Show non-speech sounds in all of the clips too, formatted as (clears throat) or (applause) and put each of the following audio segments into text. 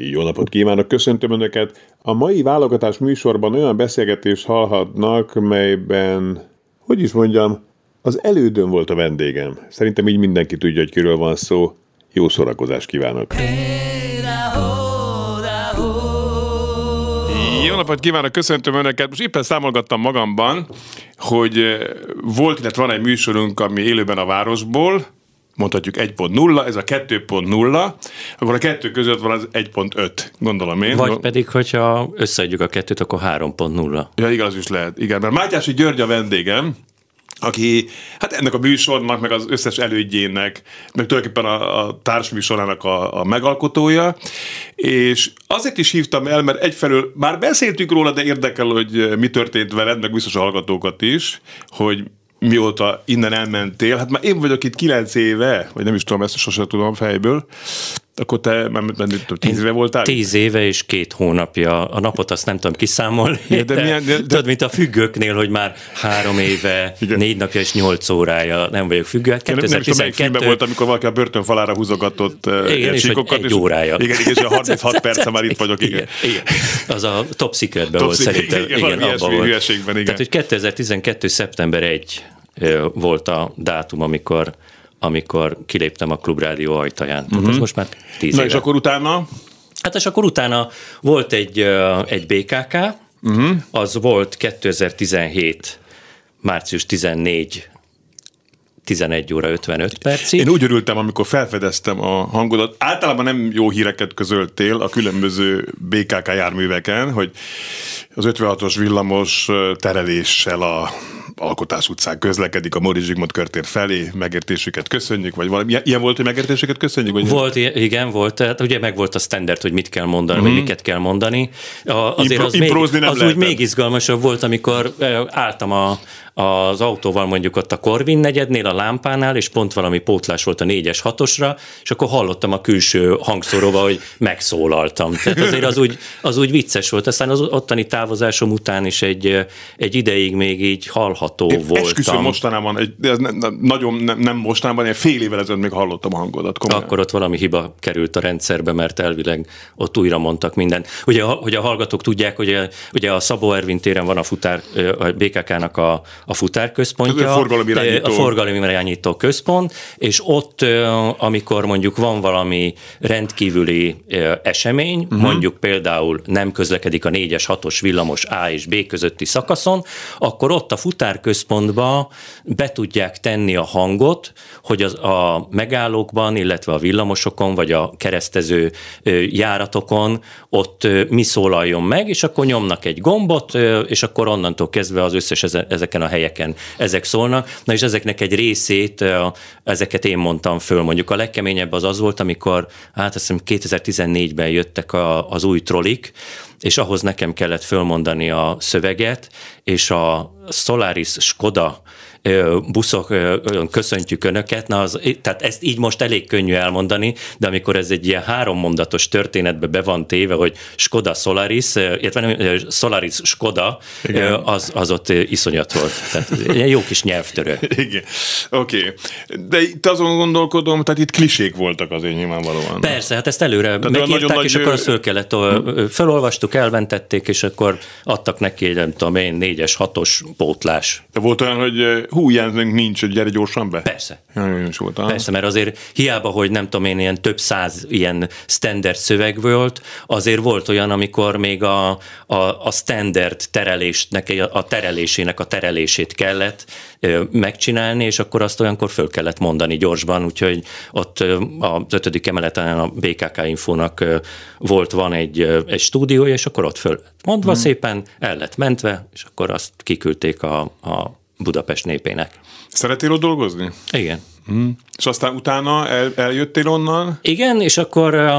Jó napot kívánok, köszöntöm Önöket! A mai válogatás műsorban olyan beszélgetést hallhatnak, melyben, hogy is mondjam, az elődön volt a vendégem. Szerintem így mindenki tudja, hogy kiről van szó. Jó szórakozást kívánok! Jó napot kívánok, köszöntöm Önöket! Most éppen számolgattam magamban, hogy volt, illetve van egy műsorunk, ami élőben a városból, mondhatjuk 1.0, ez a 2.0, akkor a kettő között van az 1.5, gondolom én. Vagy pedig, hogyha összeadjuk a kettőt, akkor 3.0. Ja, igaz is lehet. Igen, mert Mátyási György a vendégem, aki hát ennek a műsornak, meg az összes elődjének, meg tulajdonképpen a, a társműsorának a, a megalkotója, és azért is hívtam el, mert egyfelől már beszéltük róla, de érdekel, hogy mi történt veled, meg biztos a hallgatókat is, hogy mióta innen elmentél, hát már én vagyok itt kilenc éve, vagy nem is tudom, ezt sosem tudom fejből, akkor te már tíz éve voltál? Tíz éve és két hónapja. A napot azt nem tudom kiszámolni. Ja, de, de, milyen, de, de... Tudod, mint a függőknél, hogy már három éve, Igen. négy napja és nyolc órája nem vagyok függő. Hát 2012... Nem, nem volt, amikor valaki a börtönfalára húzogatott eh, igen, és egy és, órája. Igen, igen, és a 36 (laughs) perce már itt vagyok. Igen. igen, igen. Az a top secretben volt szerintem. Igen, igen abban volt. Igen. Tehát, hogy 2012. szeptember 1 volt a dátum, amikor amikor kiléptem a klubrádió ajtaján. Uh-huh. Tehát ez mhm. most már tíz Na éve. és akkor utána? Hát és akkor utána volt egy, egy BKK, uh-huh. Mhm. az volt 2017 március 14 11 óra 55 percig. Én úgy örültem, amikor felfedeztem a hangodat. Általában nem jó híreket közöltél a különböző BKK járműveken, hogy az 56-os villamos tereléssel a Alkotás utcán közlekedik a Mori Zsigmond körtér felé, megértésüket köszönjük, vagy valami ilyen volt, hogy megértésüket köszönjük? Vagy volt, igen, volt, tehát ugye meg volt a standard, hogy mit kell mondani, uh-huh. vagy mhm. miket kell mondani. A, azért Impro- az, még, az úgy még izgalmasabb volt, amikor álltam a, az autóval mondjuk ott a Corvin negyednél, a lámpánál, és pont valami pótlás volt a 4-es 6-osra, és akkor hallottam a külső hangszóróba, hogy megszólaltam. Tehát azért az úgy, az úgy vicces volt. Aztán az ottani távozásom után is egy, egy ideig még így hallható Én voltam. Esküszöm mostanában, egy, ez ne, ne, nagyon nem, nem mostanában, egy fél évvel ezelőtt még hallottam a hangodat. Komolyan. Akkor ott valami hiba került a rendszerbe, mert elvileg ott újra mondtak mindent. Ugye, hogy a hallgatók tudják, hogy ugye a Szabó Ervin téren van a futár, a BKK-nak a, a futárközpontja, a forgalmi irányító központ, és ott, amikor mondjuk van valami rendkívüli esemény, uh-huh. mondjuk például nem közlekedik a 4-es, 6-os villamos A és B közötti szakaszon, akkor ott a futárközpontba be tudják tenni a hangot, hogy az a megállókban, illetve a villamosokon, vagy a keresztező járatokon ott mi szólaljon meg, és akkor nyomnak egy gombot, és akkor onnantól kezdve az összes ezeken a helyeken ezek szólnak. Na és ezeknek egy részét, ezeket én mondtam föl. Mondjuk a legkeményebb az az volt, amikor, hát azt hiszem 2014-ben jöttek a, az új trolik, és ahhoz nekem kellett fölmondani a szöveget, és a Solaris Skoda buszok, köszöntjük Önöket, na az, tehát ezt így most elég könnyű elmondani, de amikor ez egy ilyen hárommondatos történetbe be van téve, hogy Skoda Solaris, illetve nem, Solaris Skoda, az, az ott iszonyat volt. Tehát ilyen jó kis nyelvtörő. (laughs) Igen, oké. Okay. De itt azon gondolkodom, tehát itt klisék voltak azért nyilvánvalóan. Persze, hát ezt előre tehát megírták, és nagy... akkor azt föl kellett, felolvastuk, elmentették, és akkor adtak neki egy, nem tudom én, négyes, hatos pótlás. De volt olyan, hogy hú, ilyen nincs, hogy gyere gyorsan be? Persze. Ja, is volt, Persze, mert azért hiába, hogy nem tudom én, ilyen több száz ilyen standard szöveg volt, azért volt olyan, amikor még a, a, a standard terelésnek, a terelésének a terelését kellett megcsinálni, és akkor azt olyankor föl kellett mondani gyorsban, úgyhogy ott az ötödik emeleten a BKK Infónak volt, van egy, egy stúdiója, és akkor ott föl mondva hmm. szépen, el lett mentve, és akkor azt kiküldték a, a Budapest népének. Szeretél ott dolgozni? Igen. Mm. És aztán utána el, eljöttél onnan? Igen, és akkor uh,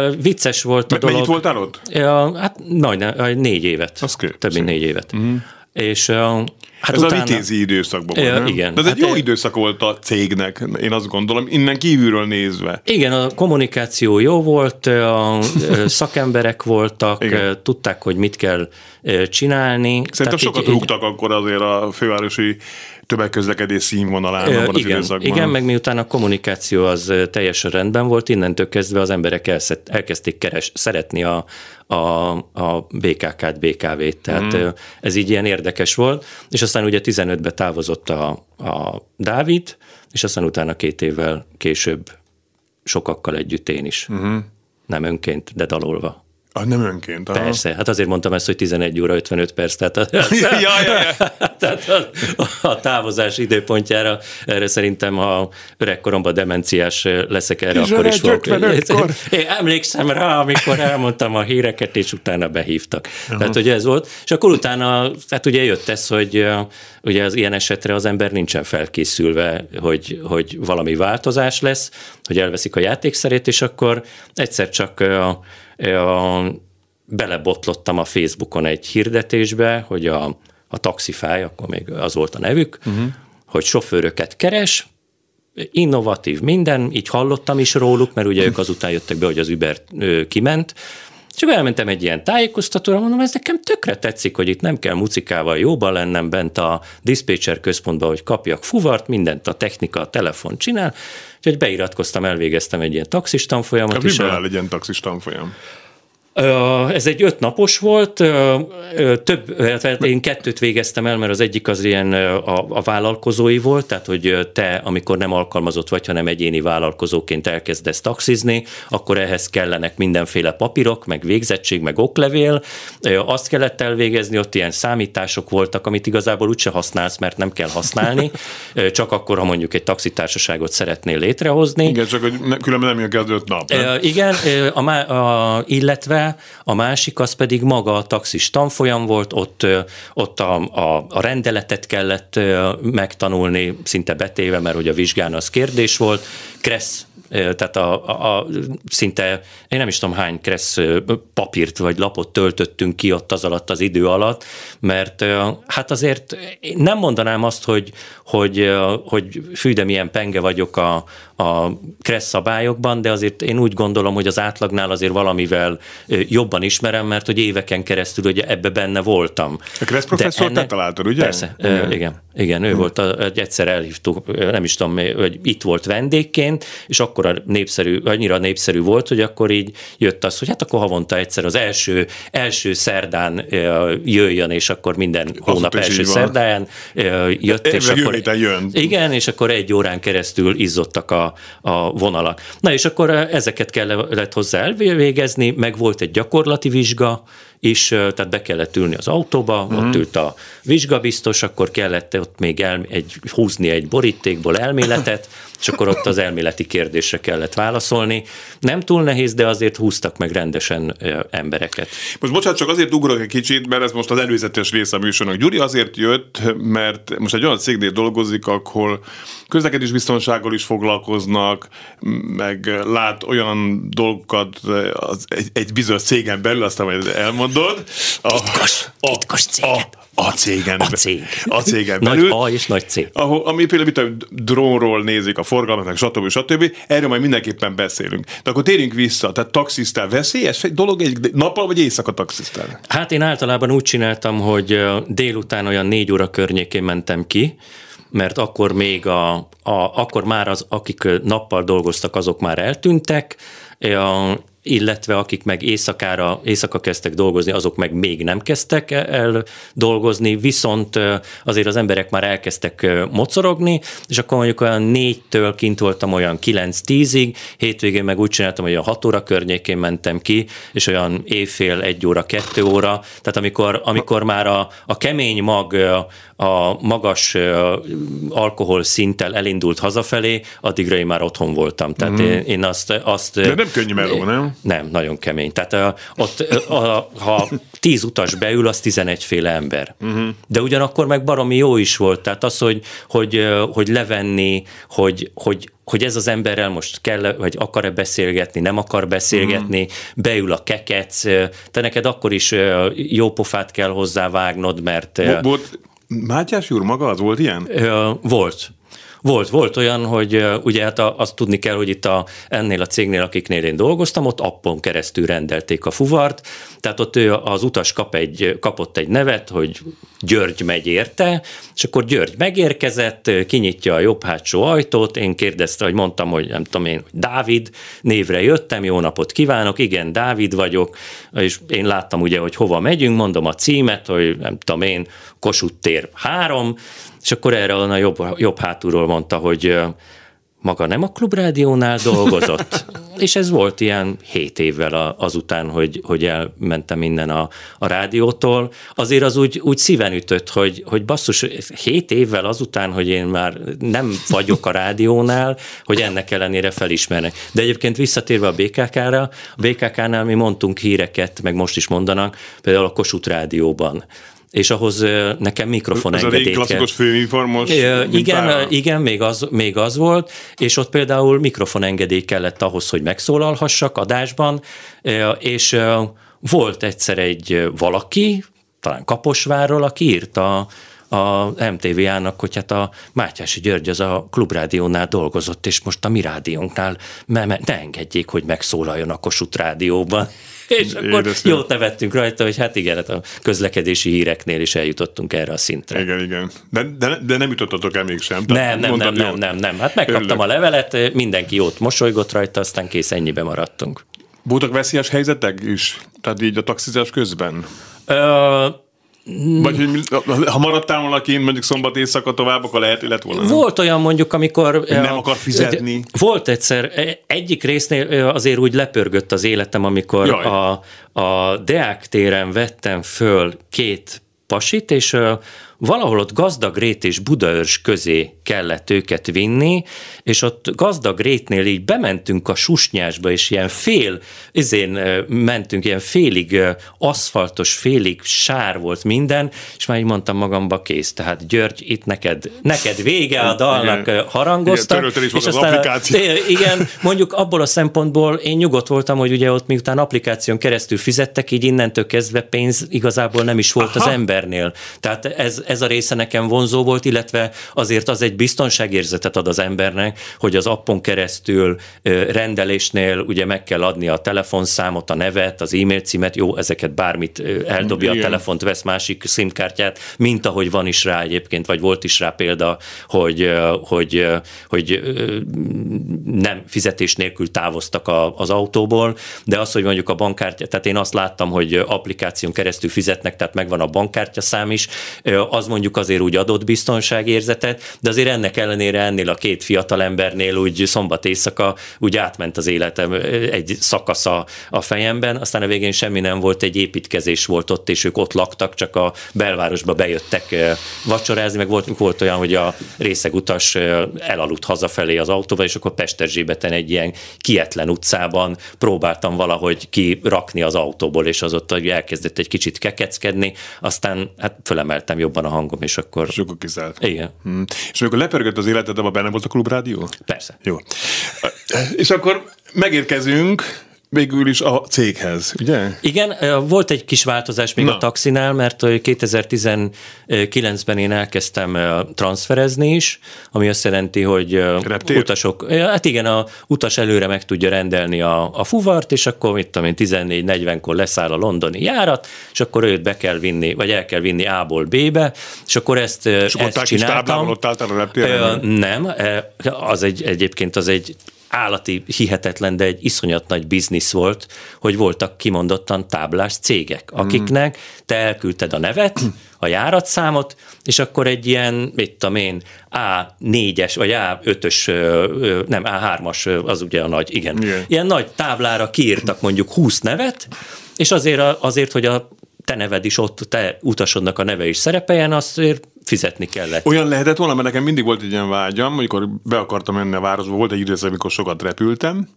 uh, vicces volt a M- dolog. Mennyit voltál ott? Uh, hát majdnem, uh, négy évet. Az Több mint négy évet. Mm. És Hát ez utána... a vitézi időszakban volt, nem? Igen. De ez hát egy jó e... időszak volt a cégnek, én azt gondolom, innen kívülről nézve. Igen, a kommunikáció jó volt, a szakemberek voltak, igen. tudták, hogy mit kell csinálni. Szerintem Tehát sokat így, rúgtak akkor azért a fővárosi tömegközlekedés színvonalán abban az igen, időszakban. Igen, meg miután a kommunikáció az teljesen rendben volt, innentől kezdve az emberek elkezdték keres, szeretni a, a, a BKK-t, BKV-t, tehát mm. ez így ilyen érdekes volt, és aztán ugye 15-ben távozott a, a Dávid, és aztán utána két évvel később sokakkal együtt én is. Mm. Nem önként, de dalolva. Ah, nem önként. Aha. Persze, hát azért mondtam ezt, hogy 11 óra 55 perc, tehát a, (laughs) ja, ja, ja. (laughs) tehát a, a távozás időpontjára erre szerintem, ha öregkoromban demenciás leszek erre, és akkor is fogok. (laughs) Én emlékszem rá, amikor elmondtam a híreket, és utána behívtak. Aha. Tehát, hogy ez volt. És akkor utána, tehát ugye jött ez, hogy ugye az ilyen esetre az ember nincsen felkészülve, hogy, hogy valami változás lesz, hogy elveszik a játékszerét, és akkor egyszer csak a, belebotlottam a Facebookon egy hirdetésbe, hogy a, a taxifáj, akkor még az volt a nevük, uh-huh. hogy sofőröket keres, innovatív minden, így hallottam is róluk, mert ugye ők azután jöttek be, hogy az Uber kiment, csak elmentem egy ilyen tájékoztatóra, mondom, ez nekem tökre tetszik, hogy itt nem kell mucikával jóban lennem bent a dispatcher központban, hogy kapjak fuvart, mindent a technika, a telefon csinál, úgyhogy beiratkoztam, elvégeztem egy ilyen taxistan folyamat. Miből áll egy ilyen taxistan folyam? Ez egy öt napos volt, több, én kettőt végeztem el, mert az egyik az ilyen a, a vállalkozói volt, tehát hogy te, amikor nem alkalmazott vagy, hanem egyéni vállalkozóként elkezdesz taxizni, akkor ehhez kellenek mindenféle papírok, meg végzettség, meg oklevél. Azt kellett elvégezni, ott ilyen számítások voltak, amit igazából úgyse használsz, mert nem kell használni, csak akkor, ha mondjuk egy taxitársaságot szeretnél létrehozni. Igen, csak hogy különben nem jön öt nap. Nem? Igen, a, a, illetve a másik az pedig maga a taxis tanfolyam volt, ott, ott a, a, a rendeletet kellett megtanulni, szinte betéve, mert hogy a vizsgán az kérdés volt. Kressz tehát a, a, a, szinte, én nem is tudom hány kressz papírt vagy lapot töltöttünk ki ott az alatt az idő alatt, mert hát azért nem mondanám azt, hogy, hogy, hogy fű, de milyen penge vagyok a, a kressz szabályokban, de azért én úgy gondolom, hogy az átlagnál azért valamivel jobban ismerem, mert hogy éveken keresztül ugye ebbe benne voltam. A kressz professzor ennek, te találtad, ugye? Persze, igen, igen, igen ő hmm. volt, egyszer elhívtuk, nem is tudom, hogy itt volt vendégként, és akkor a népszerű, annyira népszerű volt, hogy akkor így jött az, hogy hát akkor havonta egyszer az első, első szerdán jöjjön, és akkor minden hónap első szerdáján jött, és akkor jön. Igen, és akkor egy órán keresztül izzottak a, a vonalak. Na és akkor ezeket kellett hozzá elvégezni, meg volt egy gyakorlati vizsga, is, tehát be kellett ülni az autóba, uh-huh. ott ült a vizsgabiztos, akkor kellett ott még el, egy, húzni egy borítékból elméletet, és akkor ott az elméleti kérdésre kellett válaszolni. Nem túl nehéz, de azért húztak meg rendesen embereket. Most bocsánat, csak azért ugrok egy kicsit, mert ez most az előzetes része a műsornak. Gyuri azért jött, mert most egy olyan cégnél dolgozik, ahol közlekedésbiztonsággal is foglalkoznak, meg lát olyan dolgokat az, egy, egy bizonyos cégen belül, aztán majd elmondod. A, titkos, a, titkos céget. A, a cégen. A cég. A cégen (laughs) belül. Nagy A és nagy C. Ahol, ami például mit a drónról nézik a forgalmat, stb. stb. Erről majd mindenképpen beszélünk. De akkor térjünk vissza. Tehát taxisztál veszélyes egy dolog egy nappal vagy éjszaka taxisztál? Hát én általában úgy csináltam, hogy délután olyan négy óra környékén mentem ki, mert akkor még a, a akkor már az, akik nappal dolgoztak, azok már eltűntek, illetve akik meg éjszakára, éjszaka kezdtek dolgozni, azok meg még nem kezdtek el dolgozni, viszont azért az emberek már elkezdtek mocorogni, és akkor mondjuk olyan négytől kint voltam olyan 9-10-ig, hétvégén meg úgy csináltam, hogy a 6 óra környékén mentem ki, és olyan évfél, egy óra, kettő óra, tehát amikor, amikor már a, a kemény mag a magas alkohol szinttel elindult hazafelé, addigra én már otthon voltam. Tehát mm. én, én azt, azt... De nem könnyű meló, nem? Nem, nagyon kemény. Tehát a, ott, a, ha tíz utas beül, az tizenegy féle ember. Uh-huh. De ugyanakkor meg baromi jó is volt. Tehát az, hogy, hogy, hogy levenni, hogy, hogy, hogy ez az emberrel most kell, vagy akar-e beszélgetni, nem akar beszélgetni, uh-huh. beül a kekec, te neked akkor is jó pofát kell hozzá vágnod, mert... Bo- Mátyás úr maga az volt ilyen? Ö, volt. Volt, volt olyan, hogy ugye hát azt tudni kell, hogy itt a, ennél a cégnél, akiknél én dolgoztam, ott appon keresztül rendelték a fuvart, tehát ott az utas kap egy, kapott egy nevet, hogy György megy érte, és akkor György megérkezett, kinyitja a jobb hátsó ajtót, én kérdezte, hogy mondtam, hogy nem tudom én, Dávid névre jöttem, jó napot kívánok, igen, Dávid vagyok, és én láttam ugye, hogy hova megyünk, mondom a címet, hogy nem tudom én, Kossuth tér 3, és akkor erre a jobb, jobb hátulról mondta, hogy maga nem a klubrádiónál dolgozott, (laughs) és ez volt ilyen hét évvel azután, hogy, hogy elmentem innen a, a rádiótól. Azért az úgy, úgy szíven ütött, hogy, hogy basszus, hét évvel azután, hogy én már nem vagyok a rádiónál, hogy ennek ellenére felismernek. De egyébként visszatérve a BKK-ra, a BKK-nál mi mondtunk híreket, meg most is mondanak, például a Kossuth rádióban és ahhoz nekem mikrofon Ez a régi klasszikus főinformos Igen, igen még, az, még az volt, és ott például mikrofonengedély kellett ahhoz, hogy megszólalhassak adásban, és volt egyszer egy valaki, talán Kaposvárról, aki írta a MTV-ának, hogy hát a Mátyási György az a klubrádiónál dolgozott, és most a mi rádiónknál ne engedjék, hogy megszólaljon a Kossuth rádióban. És akkor Édeszem. jót nevettünk rajta, hogy hát igen, hát a közlekedési híreknél is eljutottunk erre a szintre. Igen, igen. De, de, de nem jutottatok el mégsem. Nem, nem, nem, nem, nem, nem. Hát megkaptam Örülök. a levelet, mindenki jót mosolygott rajta, aztán kész, ennyibe maradtunk. Voltak veszélyes helyzetek is? Tehát így a taxizás közben? Ö- vagy hogy ha maradtál volna kint mondjuk szombat éjszaka tovább, akkor lehet, lett volna. Nem? Volt olyan mondjuk, amikor... Nem akar fizetni. Volt egyszer, egyik résznél azért úgy lepörgött az életem, amikor a, a Deák téren vettem föl két pasit, és valahol ott gazdag rét és Budaörs közé kellett őket vinni, és ott gazdag rétnél így bementünk a susnyásba, és ilyen fél, izén mentünk, ilyen félig aszfaltos, félig sár volt minden, és már így mondtam magamba, kész, tehát György, itt neked, neked vége a dalnak igen. harangoztam. Igen, is és az aztán, applikáció. Igen, mondjuk abból a szempontból én nyugodt voltam, hogy ugye ott miután applikáción keresztül fizettek, így innentől kezdve pénz igazából nem is volt Aha. az embernél. Tehát ez, ez a része nekem vonzó volt, illetve azért az egy biztonságérzetet ad az embernek, hogy az appon keresztül rendelésnél ugye meg kell adni a telefonszámot, a nevet, az e-mail címet, jó, ezeket bármit eldobja Igen. a telefont, vesz másik szimkártyát, mint ahogy van is rá egyébként, vagy volt is rá példa, hogy, hogy, hogy nem fizetés nélkül távoztak a, az autóból, de az, hogy mondjuk a bankkártya, tehát én azt láttam, hogy applikáción keresztül fizetnek, tehát megvan a bankkártya szám is, az mondjuk azért úgy adott biztonságérzetet, de azért ennek ellenére ennél a két fiatal embernél úgy szombat éjszaka úgy átment az életem egy szakasza a fejemben, aztán a végén semmi nem volt, egy építkezés volt ott, és ők ott laktak, csak a belvárosba bejöttek vacsorázni, meg volt, volt olyan, hogy a részegutas elaludt hazafelé az autóval, és akkor Pesterzsébeten egy ilyen kietlen utcában próbáltam valahogy kirakni az autóból, és az ott elkezdett egy kicsit kekeckedni, aztán hát fölemeltem jobban a hangom, és akkor... És akkor kiszállt. Igen. Hmm. És amikor lepörgött az életed, abban benne volt a klubrádió? Persze. Jó. És akkor megérkezünk végül is a céghez, ugye? Igen, volt egy kis változás még Na. a taxinál, mert 2019-ben én elkezdtem transferezni is, ami azt jelenti, hogy Reptér? utasok, hát igen, a utas előre meg tudja rendelni a, a fuvart, és akkor mit tudom én, 14-40-kor leszáll a londoni járat, és akkor őt be kell vinni, vagy el kell vinni A-ból B-be, és akkor ezt, és ezt csináltam. ott álltál a reptéren? Nem, az egy, egyébként az egy állati, hihetetlen, de egy iszonyat nagy biznisz volt, hogy voltak kimondottan táblás cégek, akiknek te elküldted a nevet, a járatszámot, és akkor egy ilyen, mit tudom én, A4-es, vagy A5-ös, nem, A3-as, az ugye a nagy, igen. igen. Ilyen nagy táblára kiírtak mondjuk 20 nevet, és azért, azért hogy a te neved is ott, te utasodnak a neve is szerepeljen, azért fizetni kellett. Olyan lehetett volna, mert nekem mindig volt egy ilyen vágyam, amikor be akartam menni a városba, volt egy időszak, amikor sokat repültem,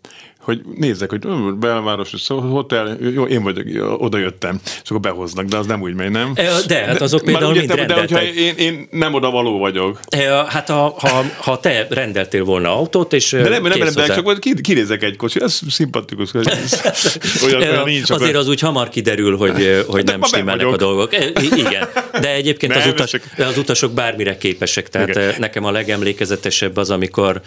hogy nézzek, hogy belváros, hotel, jó, én vagyok, oda jöttem, és akkor behoznak, de az nem úgy megy, nem? De, hát azok például mind De hogyha én, én nem oda való vagyok. Hát ha, ha, ha te rendeltél volna autót, és De nem, nem rendelek, csak majd kinézek egy kocsi, ez szimpatikus. Hogy olyan, olyan nincs, Azért akkor... az úgy hamar kiderül, hogy, hogy nem stimmelnek a dolgok. Igen, de egyébként az, utas, az utasok bármire képesek, tehát Igen. nekem a legemlékezetesebb az, amikor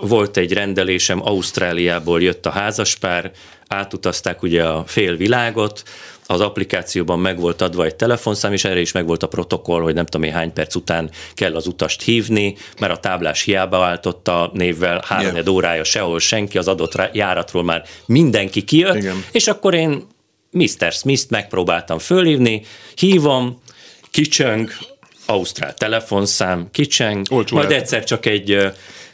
volt egy rendelésem Ausztrália Ausztráliából jött a házaspár, átutazták ugye a fél világot, az applikációban meg volt adva egy telefonszám, és erre is meg volt a protokoll, hogy nem tudom én hány perc után kell az utast hívni, mert a táblás hiába váltotta névvel, három yeah. órája sehol senki, az adott járatról már mindenki kijött, Igen. és akkor én Mr. Smith-t megpróbáltam fölhívni, hívom, kicsöng, Ausztrál telefonszám, kicseng, Olcsó majd egyszer csak egy,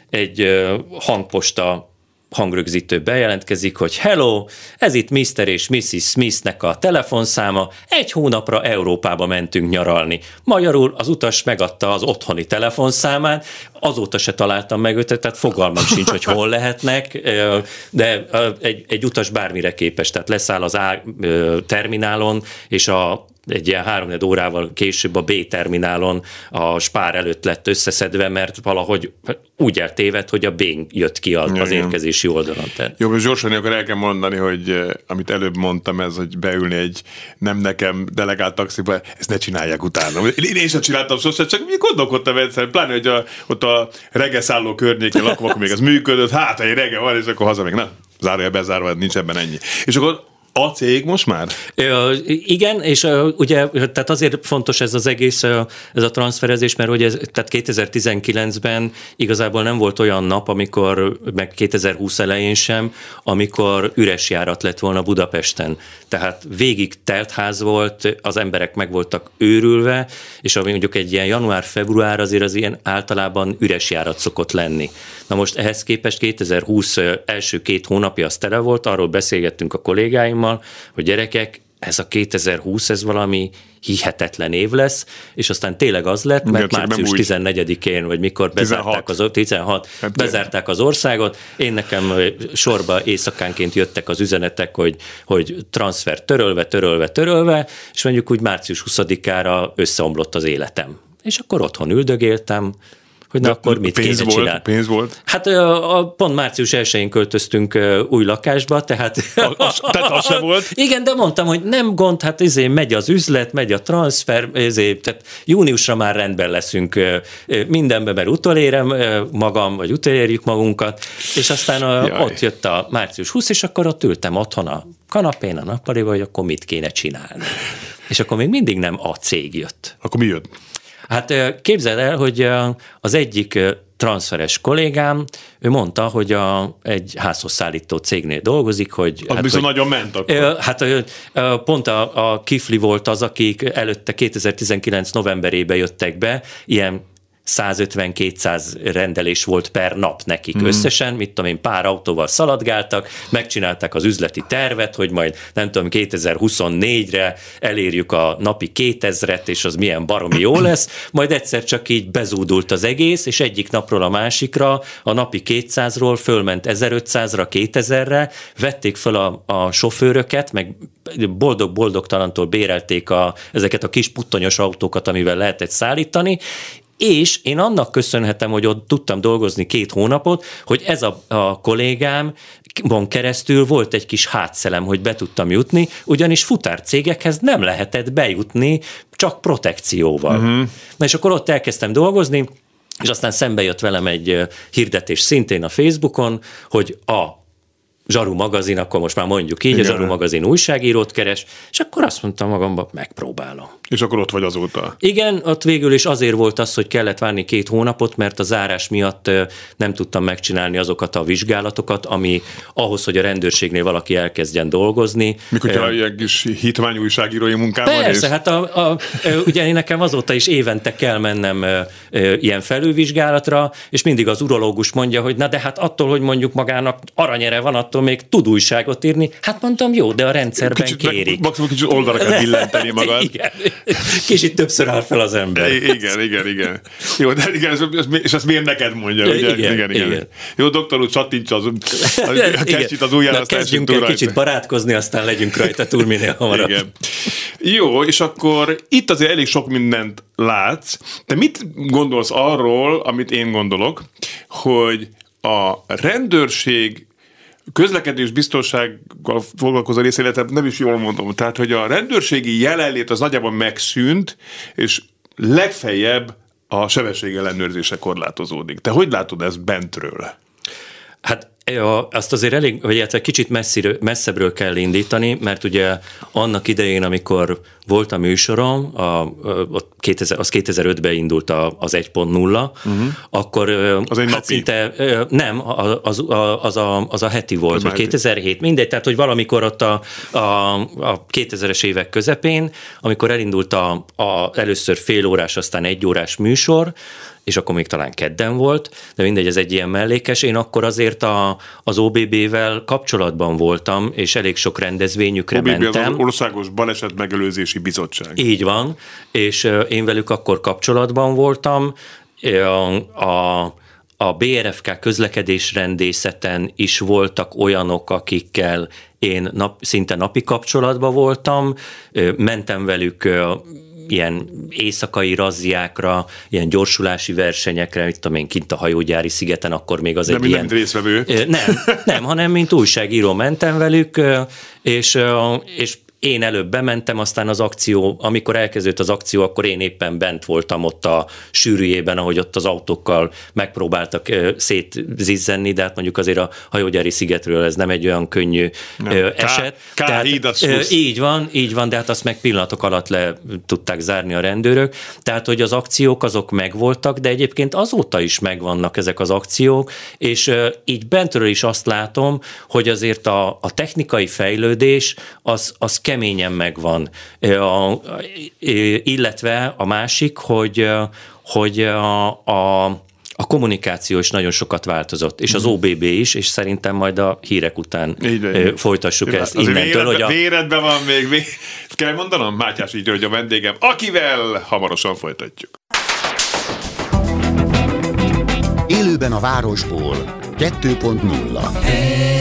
egy hangposta hangrögzítő bejelentkezik, hogy hello, ez itt Mr. és Mrs. Smithnek a telefonszáma, egy hónapra Európába mentünk nyaralni. Magyarul az utas megadta az otthoni telefonszámát, azóta se találtam meg őt, tehát fogalmam sincs, hogy hol lehetnek, de egy, egy utas bármire képes, tehát leszáll az A terminálon, és a egy ilyen három órával később a B-terminálon a spár előtt lett összeszedve, mert valahogy úgy eltévedt, hogy a B jött ki az, az érkezési oldalon. Tehát. Jó, most gyorsan akkor el kell mondani, hogy eh, amit előbb mondtam, ez, hogy beülni egy nem nekem delegált taxiba, ezt ne csinálják utána. Én, én sem csináltam sosem, csak mi gondolkodtam egyszer, pláne, hogy a, ott a regeszálló környékén lakom, akkor még ez működött, hát egy rege van, és akkor haza még nem zárója bezárva, nincs ebben ennyi. És akkor a cég most már? Igen, és ugye tehát azért fontos ez az egész, ez a transferezés, mert ugye tehát 2019-ben igazából nem volt olyan nap, amikor, meg 2020 elején sem, amikor üres járat lett volna Budapesten. Tehát végig telt ház volt, az emberek meg voltak őrülve, és ami mondjuk egy ilyen január-február azért az ilyen általában üres járat szokott lenni. Na most ehhez képest 2020 első két hónapja az tele volt, arról beszélgettünk a kollégáimmal, hogy gyerekek, ez a 2020, ez valami hihetetlen év lesz, és aztán tényleg az lett, mert Igen, március 14-én, vagy mikor bezárták 16. az, 16, hát bezárták az országot, én nekem sorba éjszakánként jöttek az üzenetek, hogy, hogy transfer törölve, törölve, törölve, és mondjuk úgy március 20-ára összeomlott az életem. És akkor otthon üldögéltem, hogy na akkor mit pénz kéne volt, csinálni. Pénz volt? Hát a, a, pont március 1-én költöztünk új lakásba, tehát... A, az, tehát az sem (laughs) volt? Igen, de mondtam, hogy nem gond, hát izé megy az üzlet, megy a transfer, izé, tehát júniusra már rendben leszünk mindenben, mert utolérem magam, vagy utolérjük magunkat, és aztán a, ott jött a március 20, és akkor ott ültem otthon a kanapén, a nappaliba, hogy akkor mit kéne csinálni. És akkor még mindig nem a cég jött. Akkor mi jött? Hát képzeld el, hogy az egyik transferes kollégám, ő mondta, hogy a, egy házhoz szállító cégnél dolgozik, hogy... Az hát, bizony hogy, nagyon ment akkor. Hát pont a, a Kifli volt az, akik előtte 2019 novemberében jöttek be, ilyen 150-200 rendelés volt per nap nekik hmm. összesen, mit tudom én, pár autóval szaladgáltak, megcsinálták az üzleti tervet, hogy majd nem tudom, 2024-re elérjük a napi 2000-et, és az milyen baromi jó (clears throat) lesz, majd egyszer csak így bezúdult az egész, és egyik napról a másikra a napi 200-ról fölment 1500-ra, 2000-re, vették fel a, a sofőröket, meg boldog-boldogtalantól bérelték a, ezeket a kis puttonyos autókat, amivel lehetett szállítani, és én annak köszönhetem, hogy ott tudtam dolgozni két hónapot, hogy ez a, a kollégám von keresztül volt egy kis hátszelem, hogy be tudtam jutni, ugyanis futárcégekhez nem lehetett bejutni csak protekcióval. Uh-huh. Na és akkor ott elkezdtem dolgozni, és aztán szembe jött velem egy hirdetés szintén a Facebookon, hogy a Zsaru magazin, akkor most már mondjuk így, Igen. a Zsaru magazin újságírót keres, és akkor azt mondtam magamban, megpróbálom. És akkor ott vagy azóta? Igen, ott végül is azért volt az, hogy kellett várni két hónapot, mert a zárás miatt nem tudtam megcsinálni azokat a vizsgálatokat, ami ahhoz, hogy a rendőrségnél valaki elkezdjen dolgozni. Mikor uh, ilyen kis hitvány újságírói munkában Persze, és... hát a, a, ugye én nekem azóta is évente kell mennem ilyen felülvizsgálatra, és mindig az urológus mondja, hogy na de hát attól, hogy mondjuk magának aranyere van, attól még tud újságot írni. Hát mondtam, jó, de a rendszerben kicsit, kérik. Maximum kicsit oldalra kell (laughs) billenteni magad. Igen. Kicsit többször áll fel az ember. Igen, igen, igen. Jó, de igen, és ezt miért neked mondja? Ugye? Igen, igen, igen, igen. Jó, doktor úr, csattints az, a kicsit az ujjára, aztán kezdjünk el kicsit barátkozni, aztán legyünk rajta túl minél hamarabb. Igen. Jó, és akkor itt azért elég sok mindent látsz. Te mit gondolsz arról, amit én gondolok, hogy a rendőrség közlekedés biztonsággal foglalkozó része, illetve nem is jól mondom, tehát hogy a rendőrségi jelenlét az nagyjából megszűnt, és legfeljebb a sebesség ellenőrzése korlátozódik. Te hogy látod ezt bentről? Hát Ja, azt azért elég, vagy hát kicsit messziről, messzebbről kell indítani, mert ugye annak idején, amikor volt a műsorom, a, a 2000, az 2005-ben indult a, az 1.0, uh-huh. Mhm. akkor az egy hát szinte, nem, az, az, az, a, az a heti volt, vagy 2007, mindegy, tehát hogy valamikor ott a, a, a 2000-es évek közepén, amikor elindult a, a először fél órás, aztán egy órás műsor, és akkor még talán kedden volt, de mindegy, ez egy ilyen mellékes. Én akkor azért a, az OBB-vel kapcsolatban voltam, és elég sok rendezvényükre OBB mentem. az Országos Baleset Megelőzési Bizottság. Így van, és én velük akkor kapcsolatban voltam. A, a BRFK közlekedésrendészeten is voltak olyanok, akikkel én nap, szinte napi kapcsolatban voltam, mentem velük ilyen éjszakai razziákra, ilyen gyorsulási versenyekre, mit tudom én, kint a hajógyári szigeten, akkor még az nem egy ilyen... részvevő. Nem, nem, hanem mint újságíró mentem velük, és, és én előbb bementem, aztán az akció, amikor elkezdődött az akció, akkor én éppen bent voltam ott a sűrűjében, ahogy ott az autókkal megpróbáltak szétzizzenni, de hát mondjuk azért a hajógyári szigetről ez nem egy olyan könnyű nem. eset. Ká, Tehát, így van, így van, de hát azt meg pillanatok alatt le tudták zárni a rendőrök. Tehát, hogy az akciók azok megvoltak, de egyébként azóta is megvannak ezek az akciók, és így bentről is azt látom, hogy azért a, a technikai fejlődés az, az keményen megvan. Illetve a másik, hogy, hogy a, a a kommunikáció is nagyon sokat változott, és az mhm. OBB is, és szerintem majd a hírek után így, folytassuk így, ezt innentől. Véredbe, hogy a... Véredben van még, még, kell mondanom, Mátyás így, hogy a vendégem, akivel hamarosan folytatjuk. Élőben a városból 2.0 hey,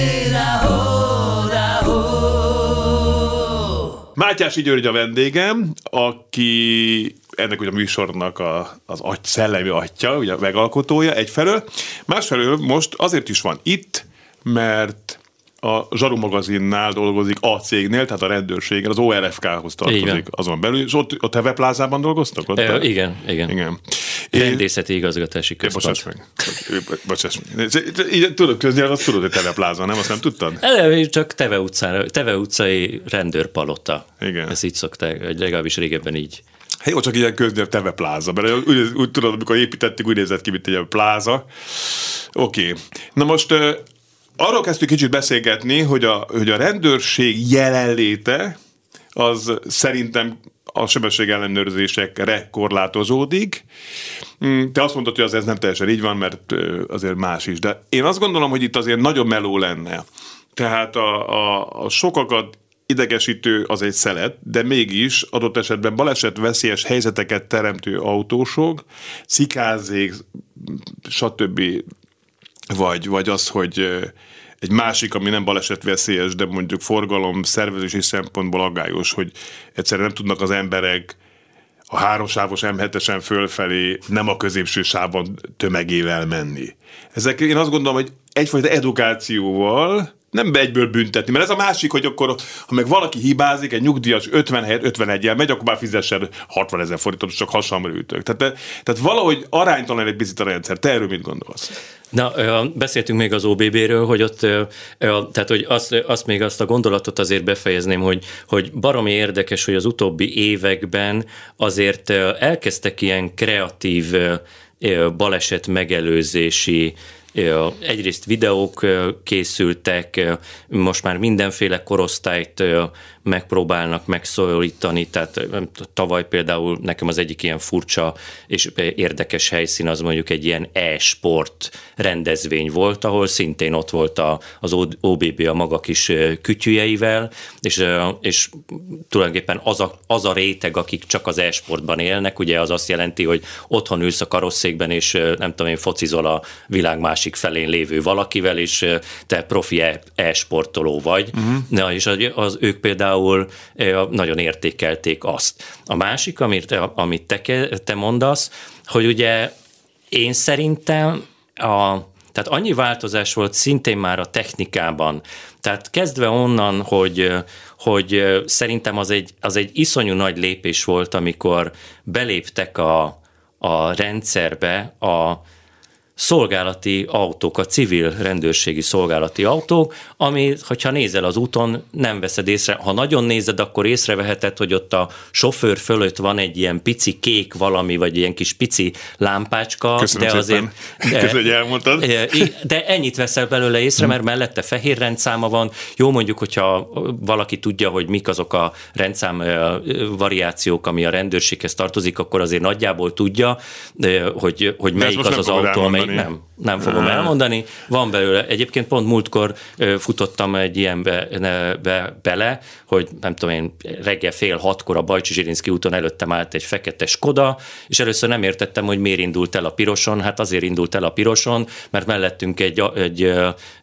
Mátyás György a vendégem, aki ennek ugye a műsornak a, az agy, szellemi atya, ugye a megalkotója egyfelől. Másfelől most azért is van itt, mert a Zsaru magazinnál dolgozik a cégnél, tehát a rendőrségen, az ORFK-hoz tartozik igen. azon belül, és ott a plázában dolgoztak? Ott e, igen, igen. igen. Rendészeti igazgatási központ. Bocsáss meg. Bocsáss meg. Így tudod, köznyelv, azt tudod, hogy pláza, nem? Azt nem tudtad? Eleve csak Teve, utcára, Teve utcai rendőrpalota. Igen. Ezt így szokták, legalábbis régebben így. Hát jó, csak ilyen köznyelv Teve pláza, mert úgy, úgy tudod, amikor építettük, úgy nézett ki, mint egy pláza. Oké. Okay. Na most arról kezdtük kicsit beszélgetni, hogy a, hogy a rendőrség jelenléte az szerintem a sebesség ellenőrzésekre korlátozódik. Mm, te azt mondtad, hogy az ez nem teljesen így van, mert azért más is. De én azt gondolom, hogy itt azért nagyon meló lenne. Tehát a, a, a sokakat idegesítő az egy szelet, de mégis adott esetben baleset veszélyes helyzeteket teremtő autósok, szikázék, stb. Vagy, vagy az, hogy egy másik, ami nem balesetveszélyes, de mondjuk forgalom szervezési szempontból aggályos, hogy egyszerűen nem tudnak az emberek a háromsávos M7-esen fölfelé nem a középső sávon tömegével menni. Ezek én azt gondolom, hogy egyfajta edukációval nem egyből büntetni, mert ez a másik, hogy akkor, ha meg valaki hibázik, egy nyugdíjas 50 helyet 51 el megy, akkor már fizessen 60 ezer forintot, csak hasamra ütök. Tehát, tehát valahogy aránytalan egy picit a rendszer. Te erről mit gondolsz? Na, beszéltünk még az OBB-ről, hogy ott, tehát hogy azt, azt még azt a gondolatot azért befejezném, hogy, hogy baromi érdekes, hogy az utóbbi években azért elkezdtek ilyen kreatív baleset megelőzési egyrészt videók készültek, most már mindenféle korosztályt megpróbálnak megszólítani, tehát tavaly például nekem az egyik ilyen furcsa és érdekes helyszín az mondjuk egy ilyen e-sport rendezvény volt, ahol szintén ott volt a, az OBB a maga kis kütyüjeivel, és, és tulajdonképpen az a, az a réteg, akik csak az e-sportban élnek, ugye az azt jelenti, hogy otthon ülsz a karosszékben, és nem tudom én, focizol a világ másik felén lévő valakivel, és te profi e, e-sportoló vagy. Uh-huh. Na, és az, az ők például nagyon értékelték azt. A másik, amit, amit te, te mondasz, hogy ugye én szerintem a, tehát annyi változás volt szintén már a technikában. Tehát kezdve onnan, hogy, hogy szerintem az egy, az egy iszonyú nagy lépés volt, amikor beléptek a, a rendszerbe a, szolgálati autók, a civil rendőrségi szolgálati autók, ami, hogyha nézel az úton, nem veszed észre. Ha nagyon nézed, akkor észreveheted, hogy ott a sofőr fölött van egy ilyen pici kék valami, vagy ilyen kis pici lámpácska. Köszönöm de azért, (laughs) Köszönöm, hogy elmondtad. De ennyit veszel belőle észre, mert mellette fehér rendszáma van. Jó mondjuk, hogyha valaki tudja, hogy mik azok a rendszám variációk, ami a rendőrséghez tartozik, akkor azért nagyjából tudja, hogy, hogy melyik az az autó, amely nem, nem fogom ah. elmondani. Van belőle, egyébként pont múltkor futottam egy ilyenbe be, bele, hogy nem tudom én, reggel fél hatkor a Bajcsi Zsirinszki úton előttem állt egy fekete Skoda, és először nem értettem, hogy miért indult el a piroson. Hát azért indult el a piroson, mert mellettünk egy, egy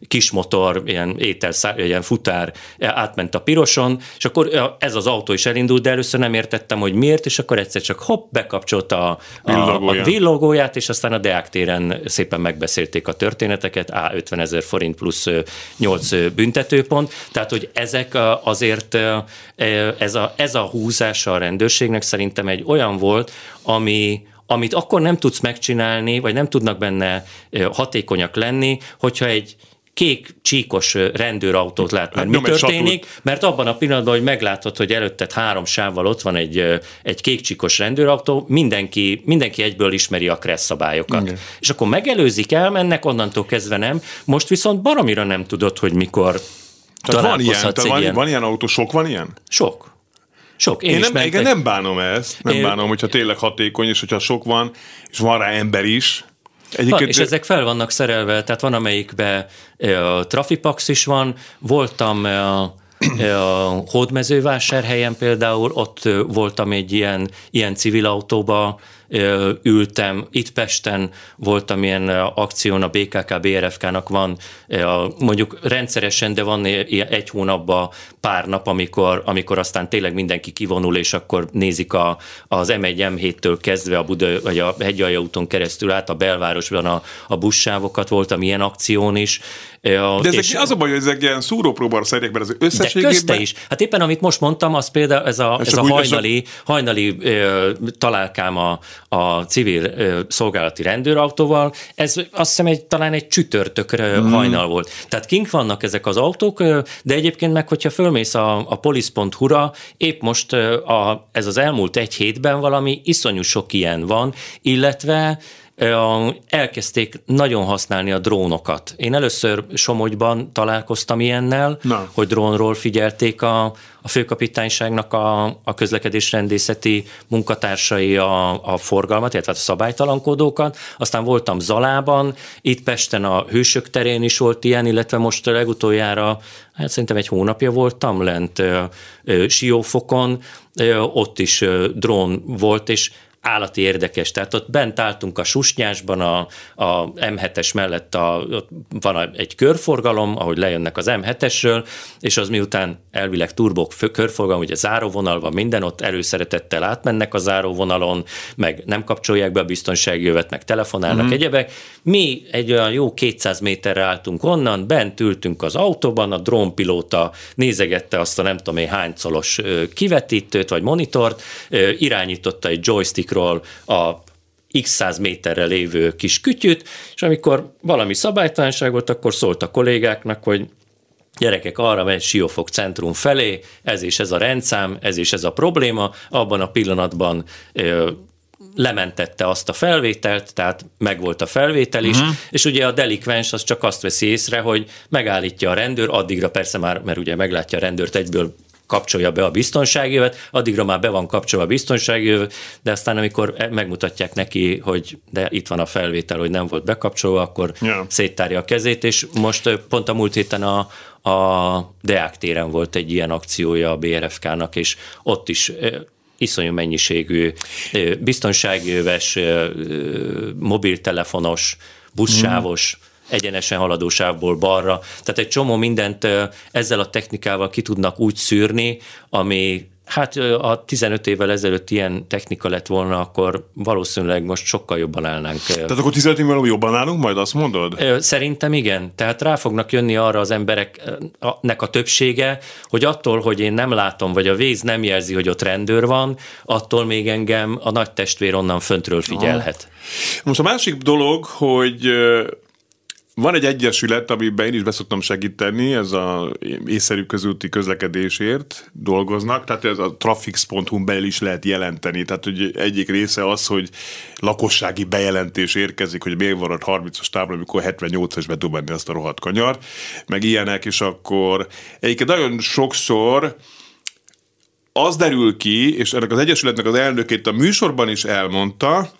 kis motor, ilyen étel, ilyen futár átment a piroson, és akkor ez az autó is elindult, de először nem értettem, hogy miért, és akkor egyszer csak hopp, bekapcsolta a, a, a villogóját, és aztán a Deák téren szépen megbeszélték a történeteket, A 50 ezer forint plusz 8 büntetőpont, tehát hogy ezek azért ez a, ez a húzása a rendőrségnek szerintem egy olyan volt, ami, amit akkor nem tudsz megcsinálni, vagy nem tudnak benne hatékonyak lenni, hogyha egy kék csíkos rendőrautót lát, mert mi történik, mert abban a pillanatban, hogy meglátod, hogy előtted három sávval ott van egy, egy kék csíkos rendőrautó, mindenki, mindenki egyből ismeri a kressz szabályokat. Igen. És akkor megelőzik, elmennek, onnantól kezdve nem. Most viszont baromira nem tudod, hogy mikor tehát van ilyen, tehát ilyen. van ilyen autó, sok van ilyen? Sok. Sok. Én, én nem, igen, nem bánom ezt, nem én... bánom, hogyha tényleg hatékony, és hogyha sok van, és van rá ember is, Egyébként... Van, és ezek fel vannak szerelve, tehát van amelyikben a Trafipax is van, voltam a a Hódmezővásárhelyen például, ott voltam egy ilyen, ilyen civil autóba, ültem. Itt Pesten voltam ilyen akción, a BKK, BRFK-nak van mondjuk rendszeresen, de van egy hónapban pár nap, amikor, amikor aztán tényleg mindenki kivonul, és akkor nézik a, az M1, M7-től kezdve a Buda, vagy a Hegyalja úton keresztül át a belvárosban a, a buszsávokat, voltam ilyen akción is, a, de ezek, és, az a baj, hogy ezek ilyen szúrópróbára szerek, mert az összességében... De közte is. Hát éppen amit most mondtam, az például ez a, ez a hajnali, hajnali ö, találkám a, a civil ö, szolgálati rendőrautóval, ez azt hiszem egy, talán egy csütörtök hmm. hajnal volt. Tehát kink vannak ezek az autók, de egyébként meg, hogyha fölmész a, a polisz.hu-ra, épp most a, ez az elmúlt egy hétben valami iszonyú sok ilyen van, illetve elkezdték nagyon használni a drónokat. Én először Somogyban találkoztam ilyennel, Na. hogy drónról figyelték a, a főkapitányságnak a, a közlekedésrendészeti munkatársai a, a forgalmat, illetve a szabálytalankodókat. Aztán voltam Zalában, itt Pesten a Hősök terén is volt ilyen, illetve most legutoljára, hát szerintem egy hónapja voltam lent Siófokon, ott is drón volt, és állati érdekes. Tehát ott bent álltunk a Susnyásban, a, a M7-es mellett a, ott van egy körforgalom, ahogy lejönnek az M7-esről, és az miután elvileg turbok körforgalom, ugye záróvonal van minden, ott előszeretettel átmennek a záróvonalon, meg nem kapcsolják be a biztonsági jövet, meg telefonálnak mm-hmm. egyebek. Mi egy olyan jó 200 méterre álltunk onnan, bent ültünk az autóban, a drónpilóta nézegette azt a nem tudom én hány colos kivetítőt vagy monitort, irányította egy joystick másikról a x száz méterre lévő kis kütyüt, és amikor valami szabálytalanság volt, akkor szólt a kollégáknak, hogy gyerekek arra megy Siófok centrum felé, ez és ez a rendszám, ez és ez a probléma, abban a pillanatban ö, lementette azt a felvételt, tehát megvolt a felvétel is, uh-huh. és ugye a delikvens az csak azt veszi észre, hogy megállítja a rendőr, addigra persze már, mert ugye meglátja a rendőrt egyből kapcsolja be a biztonságjövet, addigra már be van kapcsolva a biztonságjövet, de aztán amikor e- megmutatják neki, hogy de itt van a felvétel, hogy nem volt bekapcsolva, akkor yeah. széttárja a kezét, és most pont a múlt héten a, a Deák téren volt egy ilyen akciója a BRFK-nak, és ott is iszonyú mennyiségű biztonságjöves, mobiltelefonos, buszsávos, egyenesen haladó sávból balra. Tehát egy csomó mindent ezzel a technikával ki tudnak úgy szűrni, ami Hát a 15 évvel ezelőtt ilyen technika lett volna, akkor valószínűleg most sokkal jobban állnánk. Tehát akkor 15 évvel jobban állunk, majd azt mondod? Szerintem igen. Tehát rá fognak jönni arra az embereknek a többsége, hogy attól, hogy én nem látom, vagy a víz nem jelzi, hogy ott rendőr van, attól még engem a nagy testvér onnan föntről figyelhet. Aha. Most a másik dolog, hogy van egy egyesület, amiben én is beszoktam segíteni, ez a észszerű közúti közlekedésért dolgoznak, tehát ez a trafix.hu belül is lehet jelenteni. Tehát hogy egyik része az, hogy lakossági bejelentés érkezik, hogy miért van ott 30-as tábla, amikor 78-as be menni azt a rohadt kanyar, meg ilyenek, és akkor egyébként nagyon sokszor az derül ki, és ennek az Egyesületnek az elnökét a műsorban is elmondta,